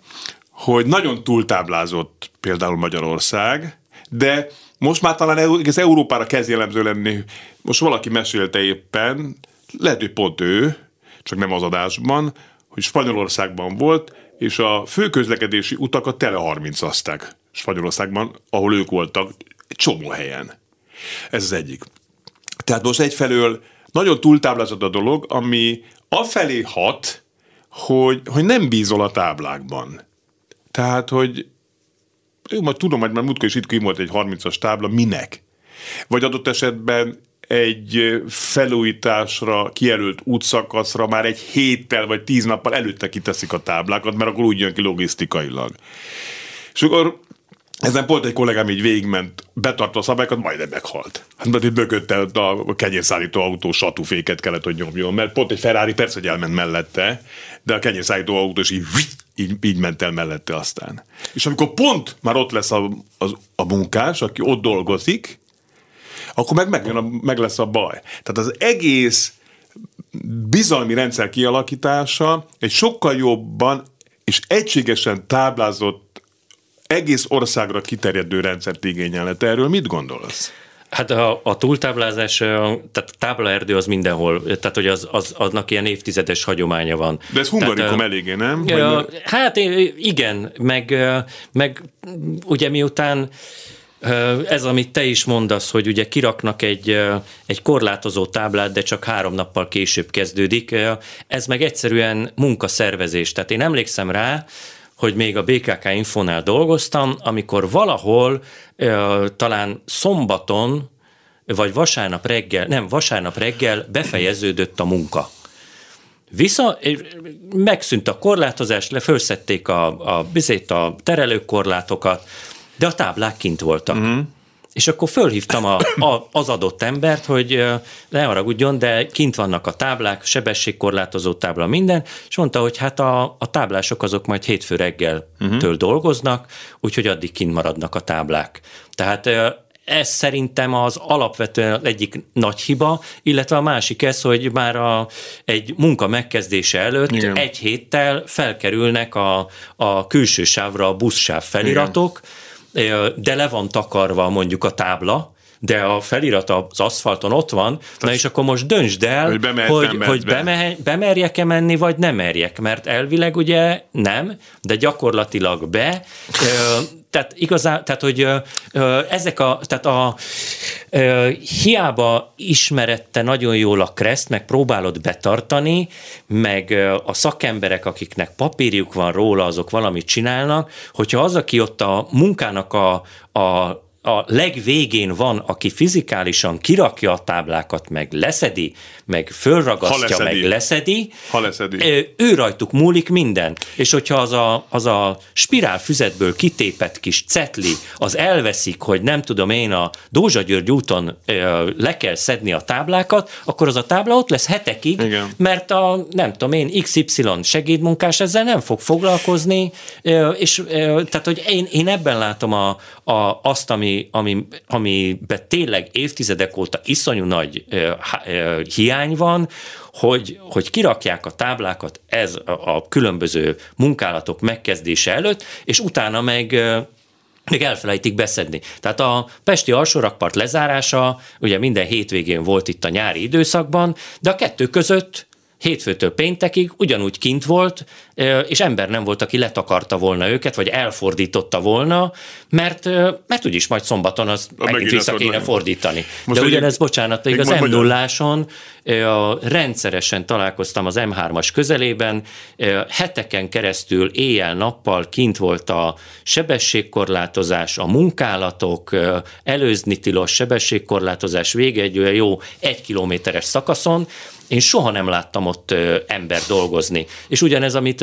hogy nagyon túltáblázott például Magyarország, de most már talán egész Európára kezd jellemző lenni. Most valaki mesélte éppen, lehet, hogy pont ő, csak nem az adásban, hogy Spanyolországban volt, és a főközlekedési utakat tele 30 azták Spanyolországban, ahol ők voltak, csomó helyen. Ez az egyik. Tehát most egyfelől nagyon túltáblázott a dolog, ami afelé hat, hogy, hogy nem bízol a táblákban. Tehát, hogy én majd tudom, hogy már múltkor is itt volt egy 30-as tábla, minek? Vagy adott esetben egy felújításra kijelölt útszakaszra már egy héttel vagy tíz nappal előtte kiteszik a táblákat, mert akkor úgy jön ki logisztikailag. És akkor ezen pont egy kollégám így végigment, betartva a szabályokat, majd meghalt. Hát mert itt mögötte a kenyérszállító autó satúféket kellett, hogy nyomjon, mert pont egy Ferrari persze, hogy elment mellette, de a kenyérszállító autó is így, így, így ment el mellette aztán. És amikor pont már ott lesz a, a, a munkás, aki ott dolgozik, akkor meg, meg, a, meg lesz a baj. Tehát az egész bizalmi rendszer kialakítása egy sokkal jobban és egységesen táblázott egész országra kiterjedő rendszert igényel. Te erről mit gondolsz? Hát a, a túltáblázás, tehát táblaerdő az mindenhol, tehát hogy az, az, aznak ilyen évtizedes hagyománya van. De ez hungarikum eléggé, nem? Ja, hát igen, meg, meg ugye miután ez, amit te is mondasz, hogy ugye kiraknak egy, egy korlátozó táblát, de csak három nappal később kezdődik, ez meg egyszerűen munkaszervezés. Tehát én emlékszem rá, hogy még a BKK Infonál dolgoztam, amikor valahol talán szombaton, vagy vasárnap reggel, nem, vasárnap reggel befejeződött a munka. Vissza, megszűnt a korlátozás, lefőszették a, a, bizét, a terelőkorlátokat, de a táblák kint voltak. Uh-huh. És akkor fölhívtam a, a, az adott embert, hogy ne haragudjon, de kint vannak a táblák, sebességkorlátozó tábla, minden, és mondta, hogy hát a, a táblások azok majd hétfő reggeltől uh-huh. dolgoznak, úgyhogy addig kint maradnak a táblák. Tehát ez szerintem az alapvetően az egyik nagy hiba, illetve a másik ez, hogy már a, egy munka megkezdése előtt Igen. egy héttel felkerülnek a, a külső sávra a buszsáv feliratok, Igen de le van takarva mondjuk a tábla, de a felirat az aszfalton ott van, Tehát, na és akkor most döntsd el, hogy, hogy, hogy be. bemerjek-e menni, vagy nem merjek, mert elvileg ugye nem, de gyakorlatilag be. Tehát igazán, tehát hogy ezek a, tehát a hiába ismerette nagyon jól a kreszt, meg próbálod betartani, meg a szakemberek, akiknek papírjuk van róla, azok valamit csinálnak, hogyha az, aki ott a munkának a, a a legvégén van, aki fizikálisan kirakja a táblákat, meg leszedi, meg fölragasztja, ha leszedi. meg leszedi, ha leszedi. ő rajtuk múlik minden. És hogyha az a, az a spirál füzetből kitépett kis cetli, az elveszik, hogy nem tudom én a Dózsa György úton le kell szedni a táblákat, akkor az a tábla ott lesz hetekig, Igen. mert a nem tudom én XY segédmunkás ezzel nem fog foglalkozni, és tehát, hogy én, én ebben látom a, a, azt, ami ami, ami, amiben tényleg évtizedek óta iszonyú nagy ö, ö, hiány van, hogy, hogy kirakják a táblákat ez a, a különböző munkálatok megkezdése előtt, és utána meg még elfelejtik beszedni. Tehát a Pesti alsórakpart lezárása, ugye minden hétvégén volt itt a nyári időszakban, de a kettő között hétfőtől péntekig ugyanúgy kint volt, és ember nem volt, aki letakarta volna őket, vagy elfordította volna, mert, mert úgyis majd szombaton az a megint vissza kéne fordítani. Most De ugyanez, bocsánat, még az m 0 rendszeresen találkoztam az M3-as közelében, heteken keresztül éjjel-nappal kint volt a sebességkorlátozás, a munkálatok, előzni tilos sebességkorlátozás vége egy olyan jó egy kilométeres szakaszon, én soha nem láttam ott ember dolgozni. És ugyanez, amit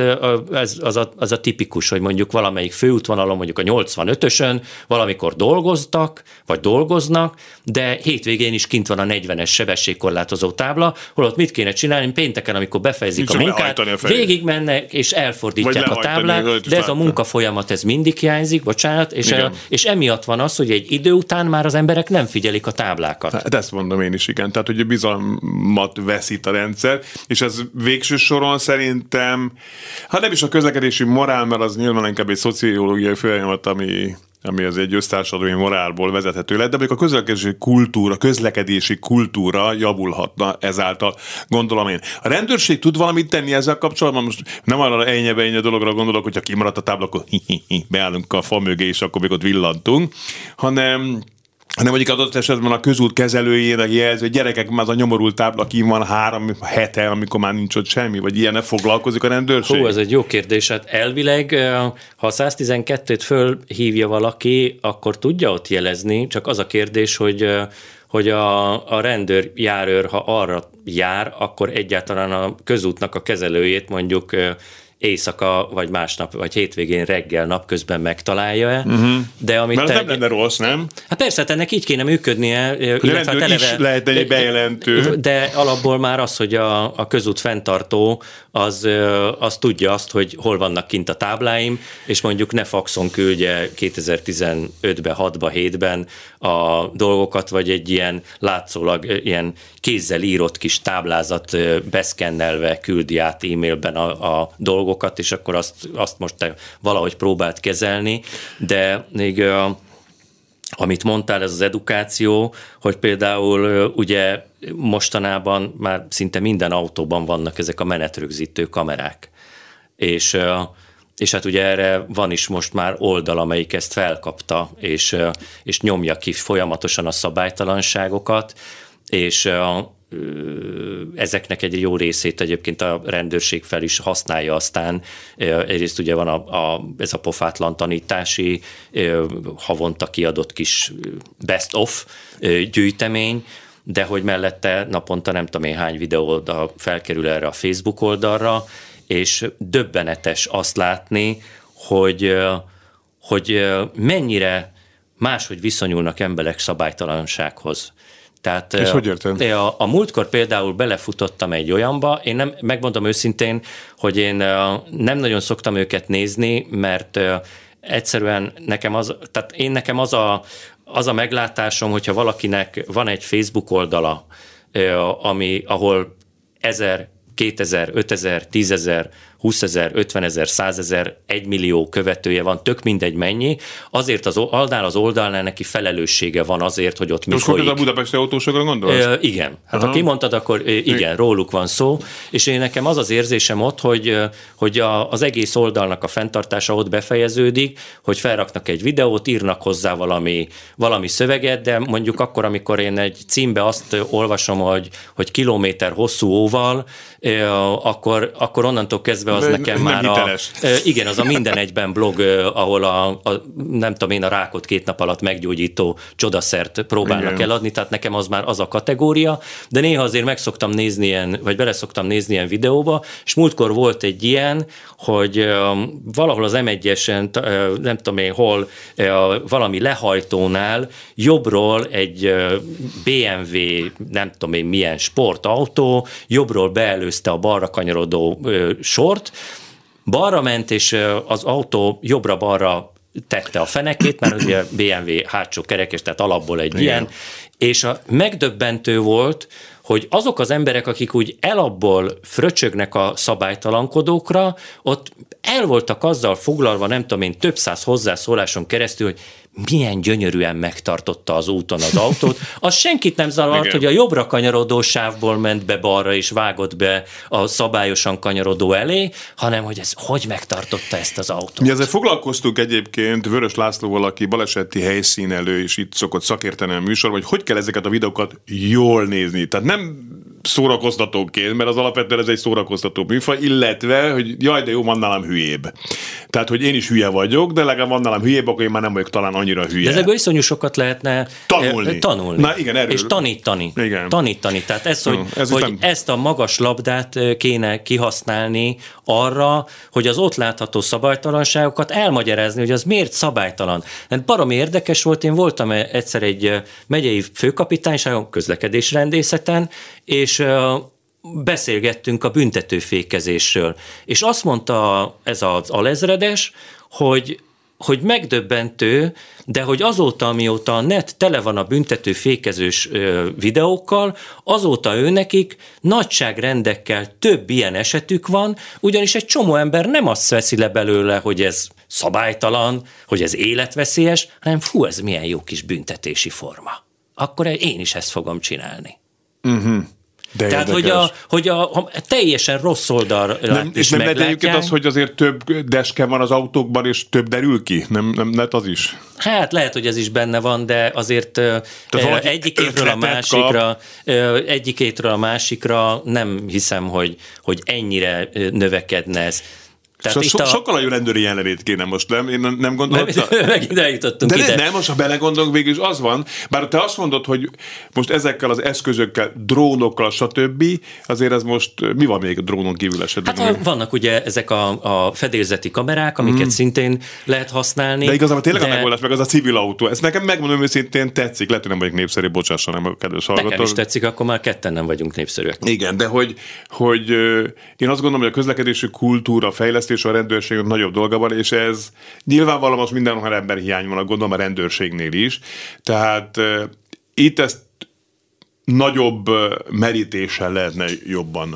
ez, az, a, az a tipikus, hogy mondjuk valamelyik főútvonalon, mondjuk a 85-ösön valamikor dolgoztak, vagy dolgoznak, de hétvégén is kint van a 40-es sebességkorlátozó tábla, holott mit kéne csinálni pénteken, amikor befejezik Nincs a munkát, a végig mennek és elfordítják a táblát, de ez a munka folyamat, ez mindig hiányzik, bocsánat, és, a, és emiatt van az, hogy egy idő után már az emberek nem figyelik a táblákat. Hát ezt mondom én is, igen. Tehát, hogy bizalmat veszít a rendszer, és ez végső soron szerintem, hát nem is a közlekedési morál, mert az nyilván inkább egy szociológiai folyamat, ami ami az egy össztársadalmi morálból vezethető lett, de még a közlekedési kultúra, közlekedési kultúra javulhatna ezáltal, gondolom én. A rendőrség tud valamit tenni ezzel kapcsolatban? Most nem arra ennyi dologra gondolok, hogyha kimaradt a tábla, akkor beállunk a fa mögé, és akkor még ott villantunk, hanem hanem mondjuk adott esetben a közút kezelőjének jelzi, hogy gyerekek, már az a nyomorult tábla ki van három hete, amikor már nincs ott semmi, vagy ilyen foglalkozik a rendőrség? Hú, ez egy jó kérdés. Hát elvileg, ha a 112-t fölhívja valaki, akkor tudja ott jelezni, csak az a kérdés, hogy hogy a, a rendőr járőr, ha arra jár, akkor egyáltalán a közútnak a kezelőjét mondjuk éjszaka, vagy másnap, vagy hétvégén reggel napközben megtalálja-e. Uh-huh. De amit Mert te, nem lenne rossz, nem? Hát persze, hát ennek így kéne működnie. Illetve hát eleve, is lehet egy bejelentő. De alapból már az, hogy a, a közút fenntartó az, az tudja azt, hogy hol vannak kint a tábláim, és mondjuk ne faxon küldje 2015-ben, 6-ban, 7-ben a dolgokat, vagy egy ilyen látszólag ilyen kézzel írott kis táblázat beszkennelve küldi át e-mailben a, a dolgokat, és akkor azt, azt most te valahogy próbált kezelni, de még amit mondtál, ez az edukáció, hogy például ugye mostanában már szinte minden autóban vannak ezek a menetrögzítő kamerák. És és hát ugye erre van is most már oldal, amelyik ezt felkapta, és, és nyomja ki folyamatosan a szabálytalanságokat, és ezeknek egy jó részét egyébként a rendőrség fel is használja aztán. Egyrészt ugye van a, a, ez a pofátlan tanítási havonta kiadott kis best of gyűjtemény, de hogy mellette naponta nem tudom én hány videó felkerül erre a Facebook oldalra, és döbbenetes azt látni, hogy, hogy mennyire máshogy viszonyulnak emberek szabálytalansághoz. Tehát, És hogy érted? A, a múltkor például belefutottam egy olyanba, én nem, megmondom őszintén, hogy én nem nagyon szoktam őket nézni, mert egyszerűen nekem az, tehát én nekem az a, az a meglátásom, hogyha valakinek van egy Facebook oldala, ami, ahol ezer, 2000, 5000, 10.000 20 ezer, 50 ezer, 100 ezer, 1 millió követője van, tök mindegy mennyi, azért az oldal az oldalnál neki felelőssége van azért, hogy ott mi Most folyik. a budapesti autósokra gondolsz? E, igen. Hát Aha. ha kimondtad, akkor igen, róluk van szó, és én nekem az az érzésem ott, hogy, hogy a, az egész oldalnak a fenntartása ott befejeződik, hogy felraknak egy videót, írnak hozzá valami, valami szöveget, de mondjuk akkor, amikor én egy címbe azt olvasom, hogy, hogy kilométer hosszú óval, akkor, akkor onnantól kezdve az nekem már hiteles. a... Igen, az a minden egyben blog, ahol a, a, nem tudom én, a rákot két nap alatt meggyógyító csodaszert próbálnak igen. eladni, tehát nekem az már az a kategória, de néha azért meg szoktam nézni ilyen, vagy bele szoktam nézni ilyen videóba, és múltkor volt egy ilyen, hogy valahol az M1-esen, nem tudom én hol, valami lehajtónál jobbról egy BMW, nem tudom én milyen sportautó, jobbról beelőzte a balra kanyarodó sort, balra ment, és az autó jobbra-balra tette a fenekét, mert ugye BMW hátsó kerekes, tehát alapból egy Igen. ilyen, és a megdöbbentő volt, hogy azok az emberek, akik úgy elabból fröcsögnek a szabálytalankodókra, ott el voltak azzal foglalva, nem tudom én, több száz hozzászóláson keresztül, hogy milyen gyönyörűen megtartotta az úton az autót. Az senkit nem zavart, hogy a jobbra kanyarodó sávból ment be balra és vágott be a szabályosan kanyarodó elé, hanem hogy ez hogy megtartotta ezt az autót. Mi ezzel foglalkoztunk egyébként Vörös Lászlóval, aki baleseti helyszínelő, és itt szokott szakérteni a műsor, hogy hogy kell ezeket a videókat jól nézni. Tehát nem szórakoztatóként, mert az alapvetően ez egy szórakoztató műfaj, illetve, hogy jaj, de jó, van nálam hülyébb. Tehát, hogy én is hülye vagyok, de legalább van nálam hülyébb, akkor én már nem vagyok talán annyira hülye. De ezekből iszonyú sokat lehetne tanulni. Eh, tanulni. Na igen, erről. És tanítani. Igen. Tanítani. Tehát ez, hogy, ez hogy nem... ezt a magas labdát eh, kéne kihasználni arra, hogy az ott látható szabálytalanságokat elmagyarázni, hogy az miért szabálytalan. Mert baromi érdekes volt, én voltam egyszer egy eh, megyei főkapitányságon, közlekedésrendészeten, és beszélgettünk a büntetőfékezésről. És azt mondta ez az alezredes, hogy hogy megdöbbentő, de hogy azóta, amióta a net tele van a büntető fékezős videókkal, azóta ő nekik nagyságrendekkel több ilyen esetük van, ugyanis egy csomó ember nem azt veszi le belőle, hogy ez szabálytalan, hogy ez életveszélyes, hanem fú, ez milyen jó kis büntetési forma. Akkor én is ezt fogom csinálni. Uh-huh. De Tehát, hogy a, hogy a, a teljesen rossz oldal nem, is És nem lehet egyébként az, hogy azért több deske van az autókban, és több derül ki? Nem, nem lehet az is? Hát lehet, hogy ez is benne van, de azért Tehát egyik évről a másikra, kap. egyik évről a másikra nem hiszem, hogy, hogy ennyire növekedne ez. Tehát so, so, a... Sokkal nagyon rendőri jelenlét kéne most, nem? Én nem gondoltam. (laughs) Megint eljutottunk De ide. nem, most ha belegondolunk, végül is az van, bár te azt mondod, hogy most ezekkel az eszközökkel, drónokkal, stb., azért ez most, mi van még a drónon kívül esetben? Hát vannak ugye ezek a, a fedélzeti kamerák, amiket mm. szintén lehet használni. De igazából tényleg de... a megoldás, meg az a civil autó. Ez nekem megmondom őszintén tetszik, lehet, hogy nem vagyok népszerű, bocsássa, nem a kedves hallgatók. Nekem is tetszik, akkor már ketten nem vagyunk népszerűek. Igen, de hogy, hogy én azt gondolom, hogy a közlekedési kultúra fejlesztés és a rendőrség nagyobb dolga van, és ez nyilvánvalóan most mindenhol ember hiány van, gondolom a rendőrségnél is. Tehát uh, itt ezt nagyobb merítéssel lehetne jobban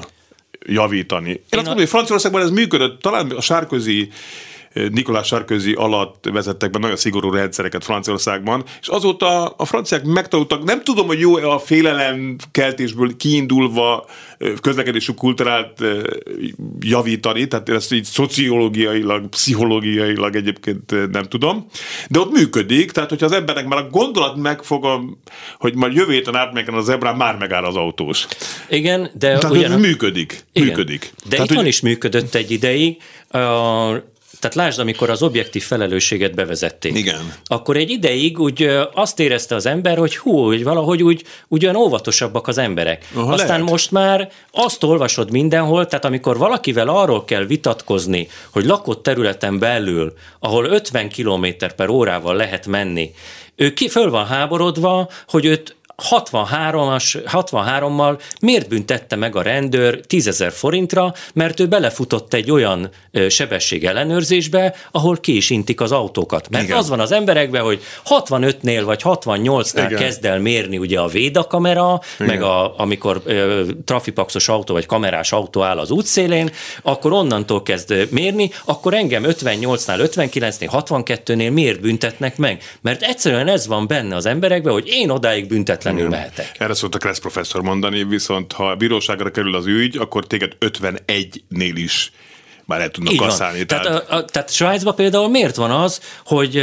javítani. Én, Én azt mondom, hogy Franciaországban ez működött, talán a sárközi Nikolás Sarkozy alatt vezettek be nagyon szigorú rendszereket Franciaországban, és azóta a franciák megtanultak, nem tudom, hogy jó a félelem keltésből kiindulva közlekedésű kultúrát javítani, tehát ezt így szociológiailag, pszichológiailag egyébként nem tudom, de ott működik, tehát hogyha az embernek már a gondolat megfogom, hogy majd jövő héten átmegyek az ebrán, már megáll az autós. Igen, de tehát ugyan... működik. Igen. működik. De tehát, itthon hogy... is működött egy ideig. Tehát lásd, amikor az objektív felelősséget bevezették. Igen. Akkor egy ideig úgy azt érezte az ember, hogy hú, hogy valahogy úgy ugyan óvatosabbak az emberek. Aha, Aztán lehet. most már azt olvasod mindenhol, tehát amikor valakivel arról kell vitatkozni, hogy lakott területen belül, ahol 50 km per órával lehet menni, ő ki föl van háborodva, hogy őt 63-as, 63-mal miért büntette meg a rendőr 10 ezer forintra, mert ő belefutott egy olyan sebesség ellenőrzésbe, ahol ki is intik az autókat. Mert Igen. az van az emberekben, hogy 65-nél vagy 68-nál kezd el mérni ugye a védakamera, Igen. meg a, amikor ö, trafipaxos autó vagy kamerás autó áll az útszélén, akkor onnantól kezd mérni, akkor engem 58-nál, 59-nél, 62-nél miért büntetnek meg? Mert egyszerűen ez van benne az emberekben, hogy én odáig büntetlen függetlenül mehetek. Erre szokta Kressz professzor mondani, viszont ha a bíróságra kerül az ügy, akkor téged 51-nél is már el tudnak kasszálni. Tehát, tehát... A, a, tehát Svájcban például miért van az, hogy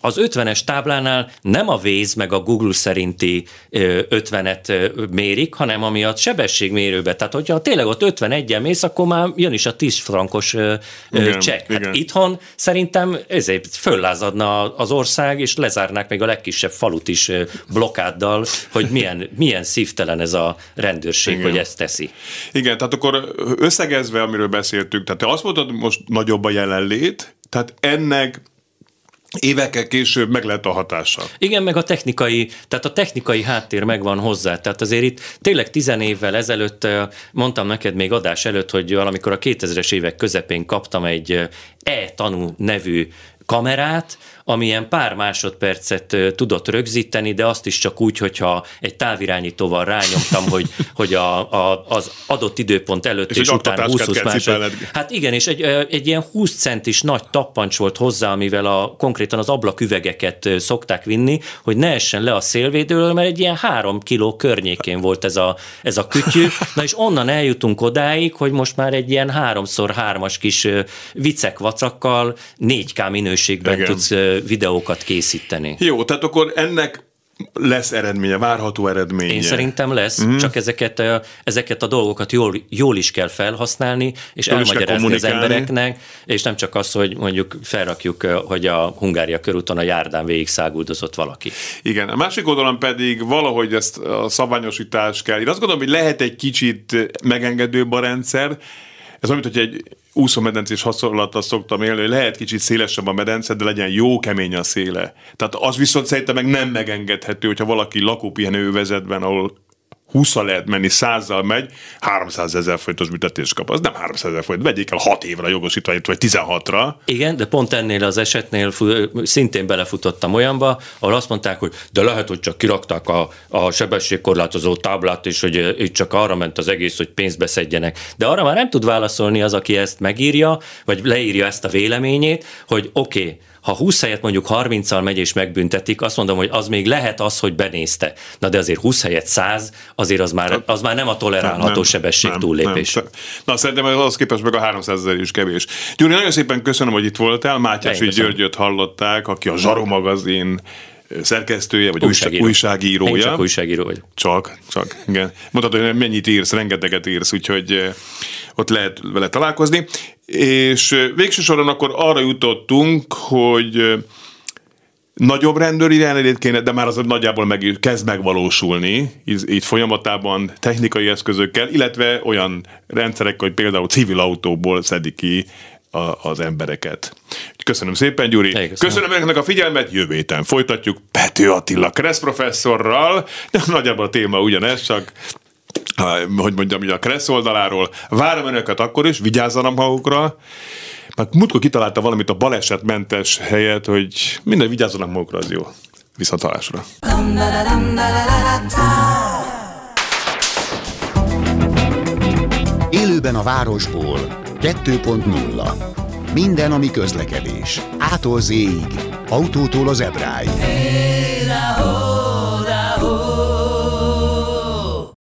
az 50-es táblánál nem a Waze meg a Google szerinti 50-et mérik, hanem ami a sebességmérőbe. Tehát, hogyha tényleg ott 51-en mész, akkor már jön is a 10 frankos igen, csekk. Hát igen. itthon szerintem ezért föllázadna az ország, és lezárnák még a legkisebb falut is blokkáddal, hogy milyen, (laughs) milyen szívtelen ez a rendőrség, igen. hogy ezt teszi. Igen, tehát akkor összegezve, amiről beszéltünk, tehát te azt mondod, most nagyobb a jelenlét, tehát ennek évekkel később meg lehet a hatása. Igen, meg a technikai, tehát a technikai háttér megvan hozzá. Tehát azért itt tényleg tizen évvel ezelőtt, mondtam neked még adás előtt, hogy valamikor a 2000-es évek közepén kaptam egy e-tanú nevű kamerát, amilyen pár másodpercet tudott rögzíteni, de azt is csak úgy, hogyha egy távirányítóval rányomtam, hogy, (laughs) hogy a, a, az adott időpont előtt és, és után 20-20 másod. Hát igen, és egy, egy ilyen 20 centis nagy tappancs volt hozzá, amivel a, konkrétan az ablaküvegeket szokták vinni, hogy ne essen le a szélvédőről, mert egy ilyen három kiló környékén volt ez a, ez a kütyű. (laughs) Na és onnan eljutunk odáig, hogy most már egy ilyen háromszor hármas kis vicek vacakkal 4K minőségben Igen. tudsz videókat készíteni. Jó, tehát akkor ennek lesz eredménye, várható eredménye. Én szerintem lesz, mm. csak ezeket, ezeket a dolgokat jól, jól is kell felhasználni, és jól elmagyarázni az embereknek, és nem csak az, hogy mondjuk felrakjuk, hogy a Hungária körúton a járdán végig száguldozott valaki. Igen, a másik oldalon pedig valahogy ezt a szabványosítás kell. Én azt gondolom, hogy lehet egy kicsit megengedőbb a rendszer, ez olyan, hogy egy úszómedencés hasonlattal szoktam élni, hogy lehet kicsit szélesebb a medence, de legyen jó kemény a széle. Tehát az viszont szerintem meg nem megengedhető, hogyha valaki lakópihenő vezetben, ahol 20 lehet menni, 100 megy, 300 ezer forintos büntetést kap. Az nem 300 ezer forint, vegyék el 6 évre jogosítványt, vagy 16-ra. Igen, de pont ennél az esetnél szintén belefutottam olyanba, ahol azt mondták, hogy de lehet, hogy csak kirakták a, a sebességkorlátozó táblát, és hogy itt csak arra ment az egész, hogy pénzt beszedjenek. De arra már nem tud válaszolni az, aki ezt megírja, vagy leírja ezt a véleményét, hogy oké, okay, ha 20 helyet mondjuk 30-al megy és megbüntetik, azt mondom, hogy az még lehet az, hogy benézte. Na de azért 20 helyet 100, azért az már, az már nem a tolerálható nem, sebesség nem, túllépés. Nem. Na szerintem az képest meg a 300 ezer is kevés. Gyuri, nagyon szépen köszönöm, hogy itt voltál. Mátyás Györgyöt hallották, aki a Zsaró magazin szerkesztője, vagy újságíró. újságírója. Én csak újságíró vagy. Csak, csak, igen. Mondhatod, hogy mennyit írsz, rengeteget írsz, úgyhogy ott lehet vele találkozni. És végső soron akkor arra jutottunk, hogy nagyobb rendőri jelenlét kéne, de már az nagyjából meg, kezd megvalósulni, így, így folyamatában technikai eszközökkel, illetve olyan rendszerek, hogy például civil autóból szedik ki a, az embereket. Köszönöm szépen, Gyuri. köszönöm. köszönöm önöknek a figyelmet, jövő héten folytatjuk Pető Attila Kressz professzorral. (laughs) Nagyjából a téma ugyanez, csak hogy mondjam, ugye a Kressz oldaláról. Várom önöket akkor is, vigyázzanak magukra. Mert múltkor kitalálta valamit a balesetmentes helyet, hogy minden vigyázzanak magukra, az jó. Viszontalásra. Élőben a városból 2.0 Minden, ami közlekedés. Ától z autótól az ebráig. Hey,